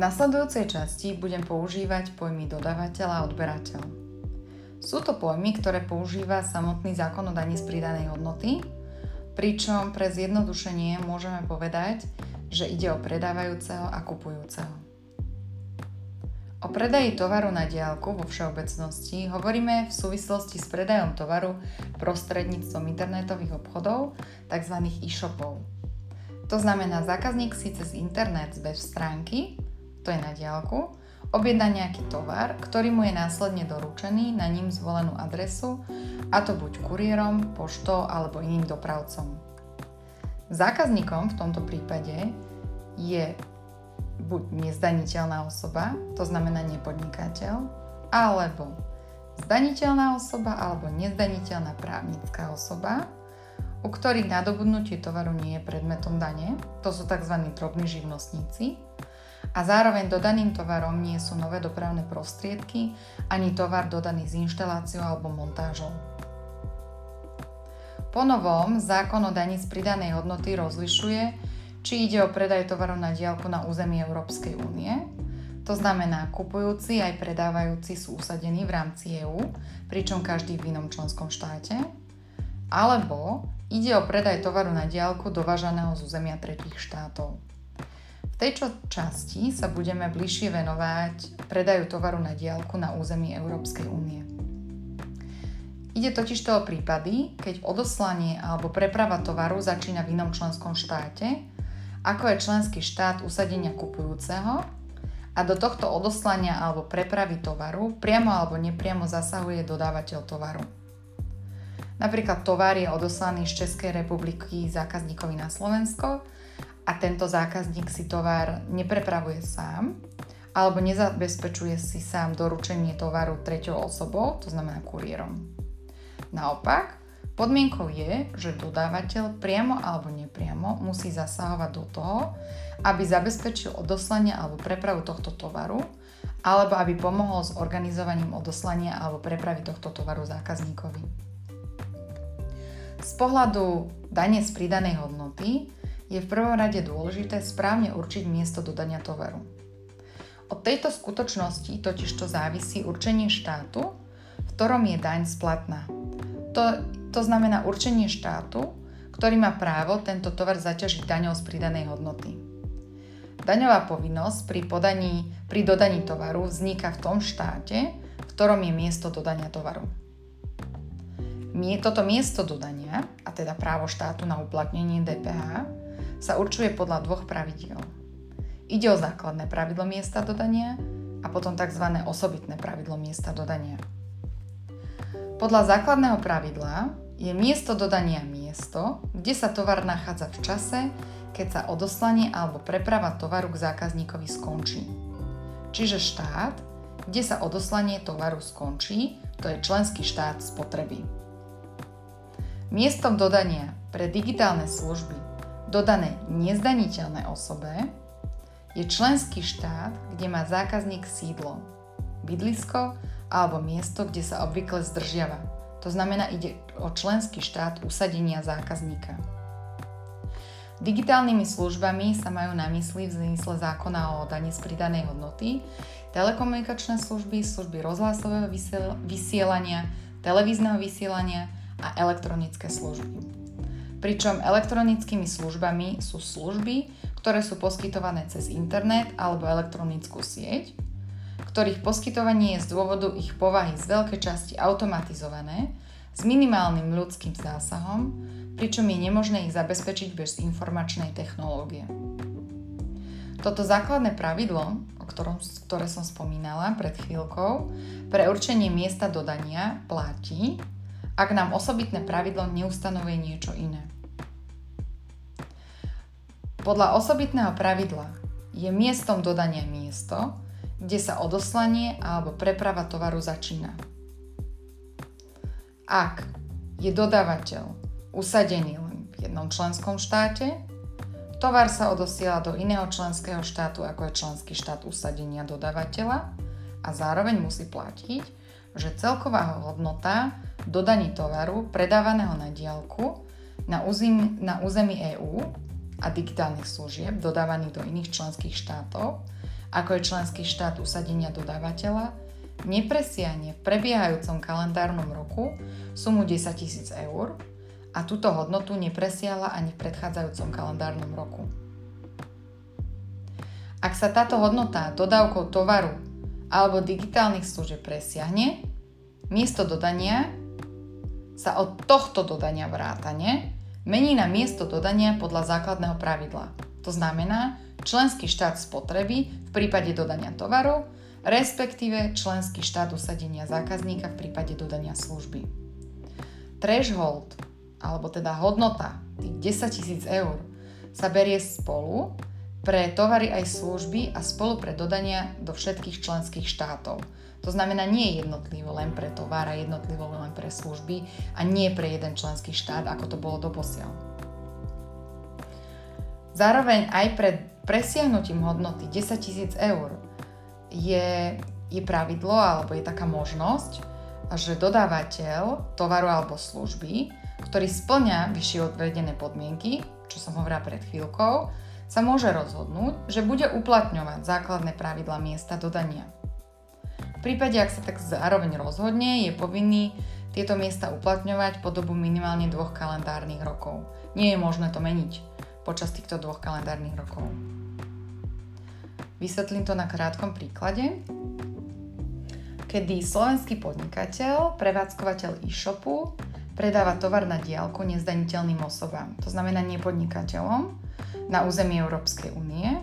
nasledujúcej časti budem používať pojmy dodávateľ a odberateľ. Sú to pojmy, ktoré používa samotný zákon o daní z pridanej hodnoty, pričom pre zjednodušenie môžeme povedať, že ide o predávajúceho a kupujúceho. O predaji tovaru na diálku vo všeobecnosti hovoríme v súvislosti s predajom tovaru prostredníctvom internetových obchodov, tzv. e-shopov. To znamená, zákazník si cez internet z web stránky, je na diálku, objedná nejaký tovar, ktorý mu je následne doručený na ním zvolenú adresu, a to buď kuriérom, poštou alebo iným dopravcom. Zákazníkom v tomto prípade je buď nezdaniteľná osoba, to znamená nepodnikateľ, alebo zdaniteľná osoba alebo nezdaniteľná právnická osoba, u ktorých nadobudnutie tovaru nie je predmetom dane, to sú tzv. drobní živnostníci, a zároveň dodaným tovarom nie sú nové dopravné prostriedky ani tovar dodaný s inštaláciou alebo montážou. Po novom zákon o daní z pridanej hodnoty rozlišuje, či ide o predaj tovaru na diálku na území Európskej únie, to znamená, kupujúci aj predávajúci sú usadení v rámci EÚ, pričom každý v inom členskom štáte, alebo ide o predaj tovaru na diálku dovážaného z územia tretich štátov. Tejto časti sa budeme bližšie venovať predaju tovaru na diálku na území Európskej únie. Ide totiž toho prípady, keď odoslanie alebo preprava tovaru začína v inom členskom štáte ako je členský štát usadenia kupujúceho a do tohto odoslania alebo prepravy tovaru priamo alebo nepriamo zasahuje dodávateľ tovaru. Napríklad tovar je odoslaný z Českej republiky zákazníkovi na Slovensko a tento zákazník si tovar neprepravuje sám alebo nezabezpečuje si sám doručenie tovaru treťou osobou, to znamená kuriérom. Naopak, Podmienkou je, že dodávateľ priamo alebo nepriamo musí zasahovať do toho, aby zabezpečil odoslanie alebo prepravu tohto tovaru, alebo aby pomohol s organizovaním odoslania alebo prepravy tohto tovaru zákazníkovi. Z pohľadu dane z pridanej hodnoty je v prvom rade dôležité správne určiť miesto dodania tovaru. Od tejto skutočnosti totiž to závisí určenie štátu, v ktorom je daň splatná. To to znamená určenie štátu, ktorý má právo tento tovar zaťažiť daňou z pridanej hodnoty. Daňová povinnosť pri, podaní, pri dodaní tovaru vzniká v tom štáte, v ktorom je miesto dodania tovaru. Toto miesto dodania, a teda právo štátu na uplatnenie DPH, sa určuje podľa dvoch pravidiel. Ide o základné pravidlo miesta dodania a potom tzv. osobitné pravidlo miesta dodania. Podľa základného pravidla je miesto dodania miesto, kde sa tovar nachádza v čase, keď sa odoslanie alebo preprava tovaru k zákazníkovi skončí. Čiže štát, kde sa odoslanie tovaru skončí, to je členský štát spotreby. Miestom dodania pre digitálne služby dodané nezdaniteľné osobe je členský štát, kde má zákazník sídlo, bydlisko alebo miesto, kde sa obvykle zdržiava. To znamená, ide o členský štát usadenia zákazníka. Digitálnymi službami sa majú na mysli v zmysle zákona o daní z pridanej hodnoty telekomunikačné služby, služby rozhlasového vysielania, televízneho vysielania a elektronické služby. Pričom elektronickými službami sú služby, ktoré sú poskytované cez internet alebo elektronickú sieť, ktorých poskytovanie je z dôvodu ich povahy z veľkej časti automatizované, s minimálnym ľudským zásahom, pričom je nemožné ich zabezpečiť bez informačnej technológie. Toto základné pravidlo, o ktorom, ktoré som spomínala pred chvíľkou, pre určenie miesta dodania platí, ak nám osobitné pravidlo neustanovuje niečo iné. Podľa osobitného pravidla je miestom dodania miesto, kde sa odoslanie alebo preprava tovaru začína. Ak je dodávateľ usadený len v jednom členskom štáte, tovar sa odosiela do iného členského štátu, ako je členský štát usadenia dodávateľa a zároveň musí platiť, že celková hodnota dodaní tovaru predávaného na diálku na na území EÚ a digitálnych služieb dodávaných do iných členských štátov ako je členský štát usadenia dodávateľa, nepresiahne v prebiehajúcom kalendárnom roku sumu 10 000 eur a túto hodnotu nepresiahla ani v predchádzajúcom kalendárnom roku. Ak sa táto hodnota dodávkou tovaru alebo digitálnych služieb presiahne, miesto dodania sa od tohto dodania vrátane mení na miesto dodania podľa základného pravidla. To znamená členský štát spotreby v prípade dodania tovaru, respektíve členský štát usadenia zákazníka v prípade dodania služby. Threshold, alebo teda hodnota tých 10 000 eur, sa berie spolu pre tovary aj služby a spolu pre dodania do všetkých členských štátov. To znamená nie jednotlivo len pre tovar a jednotlivo len pre služby a nie pre jeden členský štát, ako to bolo doposiaľ. Zároveň aj pred presiahnutím hodnoty 10 000 eur je, je pravidlo alebo je taká možnosť, že dodávateľ tovaru alebo služby, ktorý splňa vyššie odvedené podmienky, čo som hovorila pred chvíľkou, sa môže rozhodnúť, že bude uplatňovať základné pravidla miesta dodania. V prípade, ak sa tak zároveň rozhodne, je povinný tieto miesta uplatňovať po dobu minimálne dvoch kalendárnych rokov. Nie je možné to meniť počas týchto dvoch kalendárnych rokov. Vysvetlím to na krátkom príklade, kedy slovenský podnikateľ, prevádzkovateľ e-shopu, predáva tovar na diálku nezdaniteľným osobám, to znamená nepodnikateľom, na území Európskej únie,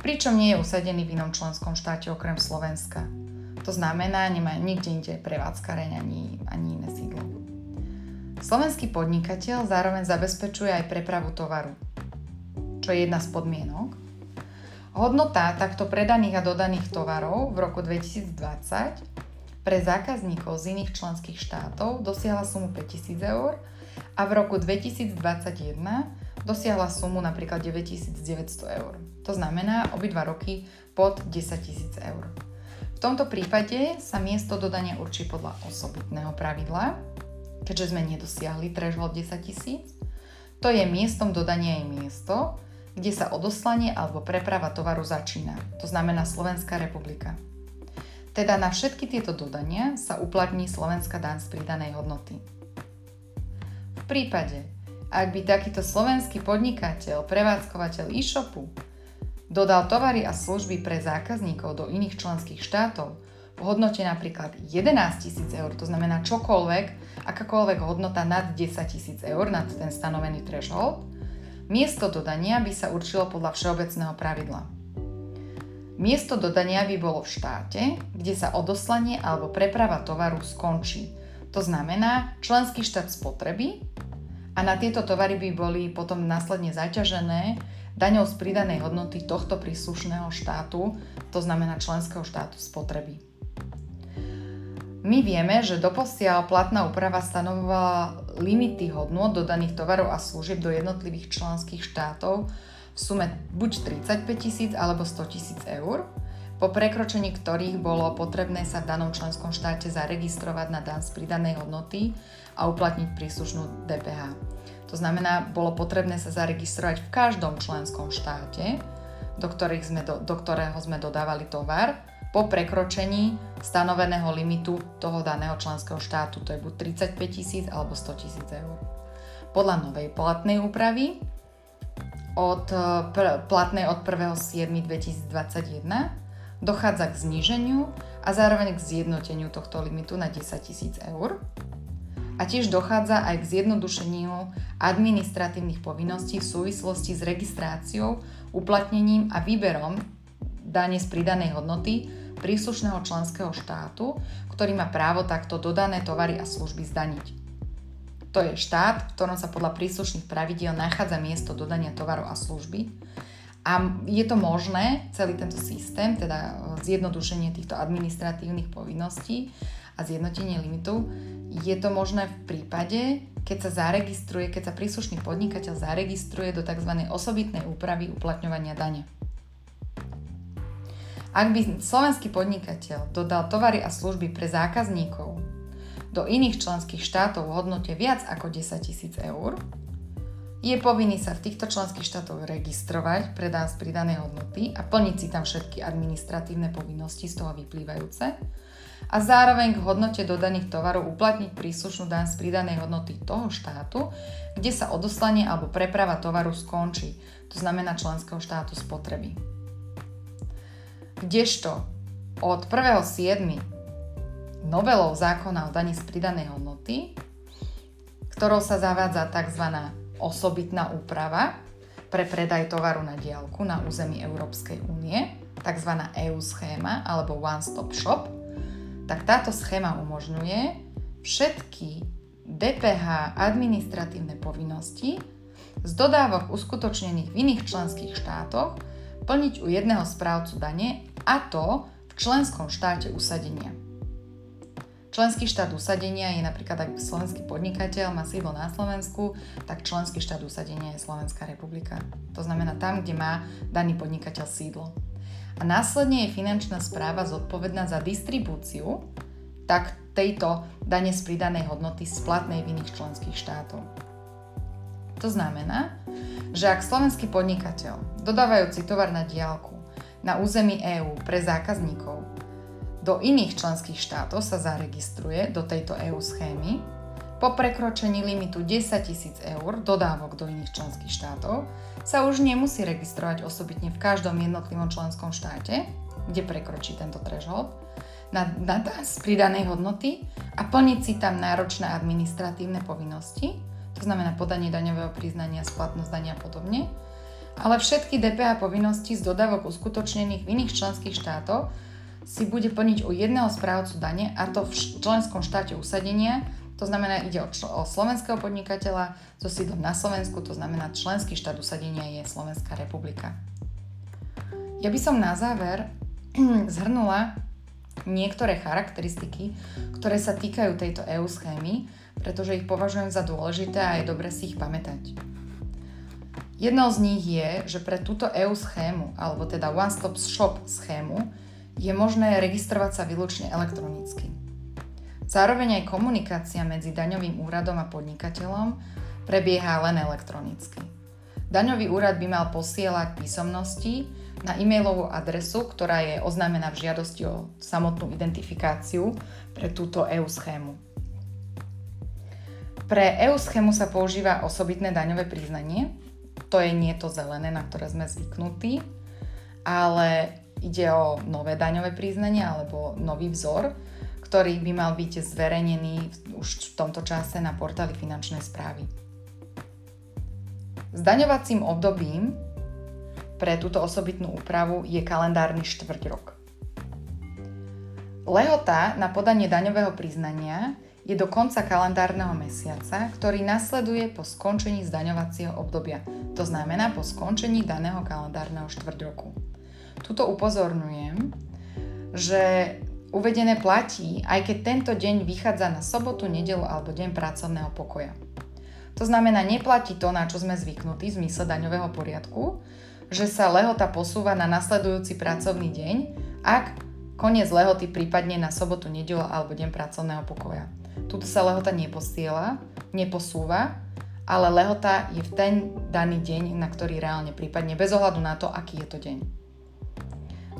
pričom nie je usadený v inom členskom štáte okrem Slovenska. To znamená, nemá nikde inde prevádzkareň ani, ani iné sídlo. Slovenský podnikateľ zároveň zabezpečuje aj prepravu tovaru, čo je jedna z podmienok. Hodnota takto predaných a dodaných tovarov v roku 2020 pre zákazníkov z iných členských štátov dosiahla sumu 5000 eur a v roku 2021 dosiahla sumu napríklad 9900 eur. To znamená obidva roky pod 10 000 eur. V tomto prípade sa miesto dodania určí podľa osobitného pravidla, keďže sme nedosiahli threshold 10 tisíc. To je miestom dodania je miesto, kde sa odoslanie alebo preprava tovaru začína, to znamená Slovenská republika. Teda na všetky tieto dodania sa uplatní slovenská daň z pridanej hodnoty. V prípade, ak by takýto slovenský podnikateľ, prevádzkovateľ e-shopu dodal tovary a služby pre zákazníkov do iných členských štátov v hodnote napríklad 11 tisíc eur, to znamená čokoľvek, akákoľvek hodnota nad 10 tisíc eur, nad ten stanovený threshold, miesto dodania by sa určilo podľa všeobecného pravidla. Miesto dodania by bolo v štáte, kde sa odoslanie alebo preprava tovaru skončí. To znamená členský štát spotreby a na tieto tovary by boli potom následne zaťažené daňou z pridanej hodnoty tohto príslušného štátu, to znamená členského štátu spotreby. My vieme, že doposiaľ platná úprava stanovovala limity hodnôt dodaných tovarov a služieb do jednotlivých členských štátov v sume buď 35 tisíc alebo 100 tisíc eur, po prekročení ktorých bolo potrebné sa v danom členskom štáte zaregistrovať na dan z pridanej hodnoty a uplatniť príslušnú DPH. To znamená, bolo potrebné sa zaregistrovať v každom členskom štáte, do, sme do, do ktorého sme dodávali tovar, po prekročení stanoveného limitu toho daného členského štátu. To je buď 35 tisíc alebo 100 tisíc eur. Podľa novej platnej úpravy od, pr- platnej od 1.7.2021 dochádza k zníženiu a zároveň k zjednoteniu tohto limitu na 10 tisíc eur a tiež dochádza aj k zjednodušeniu administratívnych povinností v súvislosti s registráciou, uplatnením a výberom dane z pridanej hodnoty príslušného členského štátu, ktorý má právo takto dodané tovary a služby zdaniť. To je štát, v ktorom sa podľa príslušných pravidiel nachádza miesto dodania tovarov a služby. A je to možné, celý tento systém, teda zjednodušenie týchto administratívnych povinností a zjednotenie limitu, je to možné v prípade, keď sa zaregistruje, keď sa príslušný podnikateľ zaregistruje do tzv. osobitnej úpravy uplatňovania dane. Ak by slovenský podnikateľ dodal tovary a služby pre zákazníkov do iných členských štátov v hodnote viac ako 10 tisíc eur, je povinný sa v týchto členských štátoch registrovať pre daň z pridanej hodnoty a plniť si tam všetky administratívne povinnosti z toho vyplývajúce a zároveň k hodnote dodaných tovarov uplatniť príslušnú daň z pridanej hodnoty toho štátu, kde sa odoslanie alebo preprava tovaru skončí, to znamená členského štátu spotreby. Kdežto od 1.7. novelou zákona o daní z pridanej hodnoty, ktorou sa zavádza tzv osobitná úprava pre predaj tovaru na diálku na území Európskej únie, tzv. EU schéma alebo One Stop Shop, tak táto schéma umožňuje všetky DPH administratívne povinnosti z dodávok uskutočnených v iných členských štátoch plniť u jedného správcu dane a to v členskom štáte usadenia. Členský štát usadenia je napríklad, ak slovenský podnikateľ má sídlo na Slovensku, tak členský štát usadenia je Slovenská republika. To znamená tam, kde má daný podnikateľ sídlo. A následne je finančná správa zodpovedná za distribúciu tak tejto dane z pridanej hodnoty splatnej v iných členských štátov. To znamená, že ak slovenský podnikateľ, dodávajúci tovar na diálku na území EÚ pre zákazníkov do iných členských štátov sa zaregistruje do tejto EU schémy. Po prekročení limitu 10 tisíc eur dodávok do iných členských štátov sa už nemusí registrovať osobitne v každom jednotlivom členskom štáte, kde prekročí tento threshold, na, na z pridanej hodnoty a plniť si tam náročné administratívne povinnosti, to znamená podanie daňového priznania, splatnosť dania a podobne, ale všetky DPH povinnosti z dodávok uskutočnených v iných členských štátoch si bude plniť u jedného správcu dane a to v členskom štáte usadenia. To znamená, ide o, o slovenského podnikateľa so sídlom na Slovensku, to znamená, členský štát usadenia je Slovenská republika. Ja by som na záver zhrnula niektoré charakteristiky, ktoré sa týkajú tejto EU schémy, pretože ich považujem za dôležité a je dobre si ich pamätať. Jednou z nich je, že pre túto EU schému, alebo teda One Stop Shop schému, je možné registrovať sa výlučne elektronicky. Zároveň aj komunikácia medzi daňovým úradom a podnikateľom prebieha len elektronicky. Daňový úrad by mal posielať písomnosti na e-mailovú adresu, ktorá je oznámená v žiadosti o samotnú identifikáciu pre túto EU schému. Pre EU schému sa používa osobitné daňové priznanie, to je nie to zelené, na ktoré sme zvyknutí, ale ide o nové daňové priznanie alebo nový vzor, ktorý by mal byť zverejnený už v tomto čase na portáli finančnej správy. Zdaňovacím obdobím pre túto osobitnú úpravu je kalendárny štvrť rok. Lehota na podanie daňového priznania je do konca kalendárneho mesiaca, ktorý nasleduje po skončení zdaňovacieho obdobia, to znamená po skončení daného kalendárneho štvrť roku. Tuto upozorňujem, že uvedené platí, aj keď tento deň vychádza na sobotu, nedelu alebo deň pracovného pokoja. To znamená, neplatí to, na čo sme zvyknutí v zmysle daňového poriadku, že sa lehota posúva na nasledujúci pracovný deň, ak koniec lehoty prípadne na sobotu, nedelu alebo deň pracovného pokoja. Tuto sa lehota neposiela, neposúva, ale lehota je v ten daný deň, na ktorý reálne prípadne, bez ohľadu na to, aký je to deň.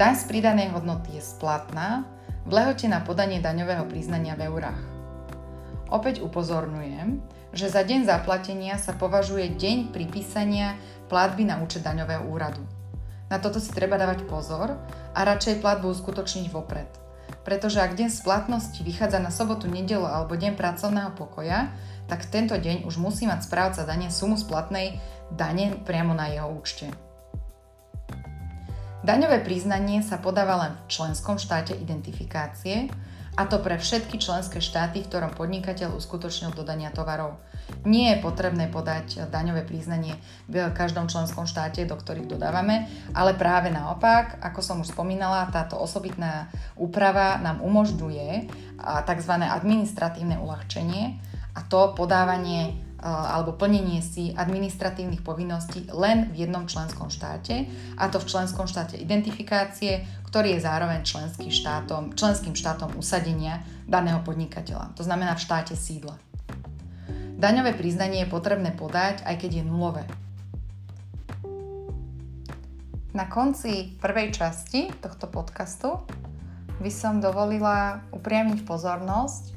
Daň z pridanej hodnoty je splatná v lehote na podanie daňového priznania v eurách. Opäť upozorňujem, že za deň zaplatenia sa považuje deň pripísania platby na účet daňového úradu. Na toto si treba dávať pozor a radšej platbu uskutočniť vopred. Pretože ak deň splatnosti vychádza na sobotu, nedelu alebo deň pracovného pokoja, tak tento deň už musí mať správca dane sumu splatnej dane priamo na jeho účte. Daňové priznanie sa podáva len v členskom štáte identifikácie, a to pre všetky členské štáty, v ktorom podnikateľ uskutočnil dodania tovarov. Nie je potrebné podať daňové priznanie v každom členskom štáte, do ktorých dodávame, ale práve naopak, ako som už spomínala, táto osobitná úprava nám umožňuje tzv. administratívne uľahčenie a to podávanie alebo plnenie si administratívnych povinností len v jednom členskom štáte, a to v členskom štáte identifikácie, ktorý je zároveň členským štátom, členským štátom usadenia daného podnikateľa, to znamená v štáte sídla. Daňové priznanie je potrebné podať, aj keď je nulové. Na konci prvej časti tohto podcastu by som dovolila upriamiť pozornosť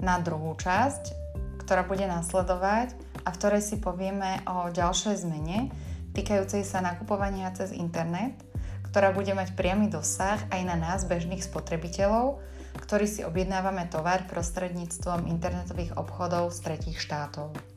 na druhú časť, ktorá bude nasledovať a v ktorej si povieme o ďalšej zmene týkajúcej sa nakupovania cez internet, ktorá bude mať priamy dosah aj na nás, bežných spotrebiteľov, ktorí si objednávame tovar prostredníctvom internetových obchodov z tretich štátov.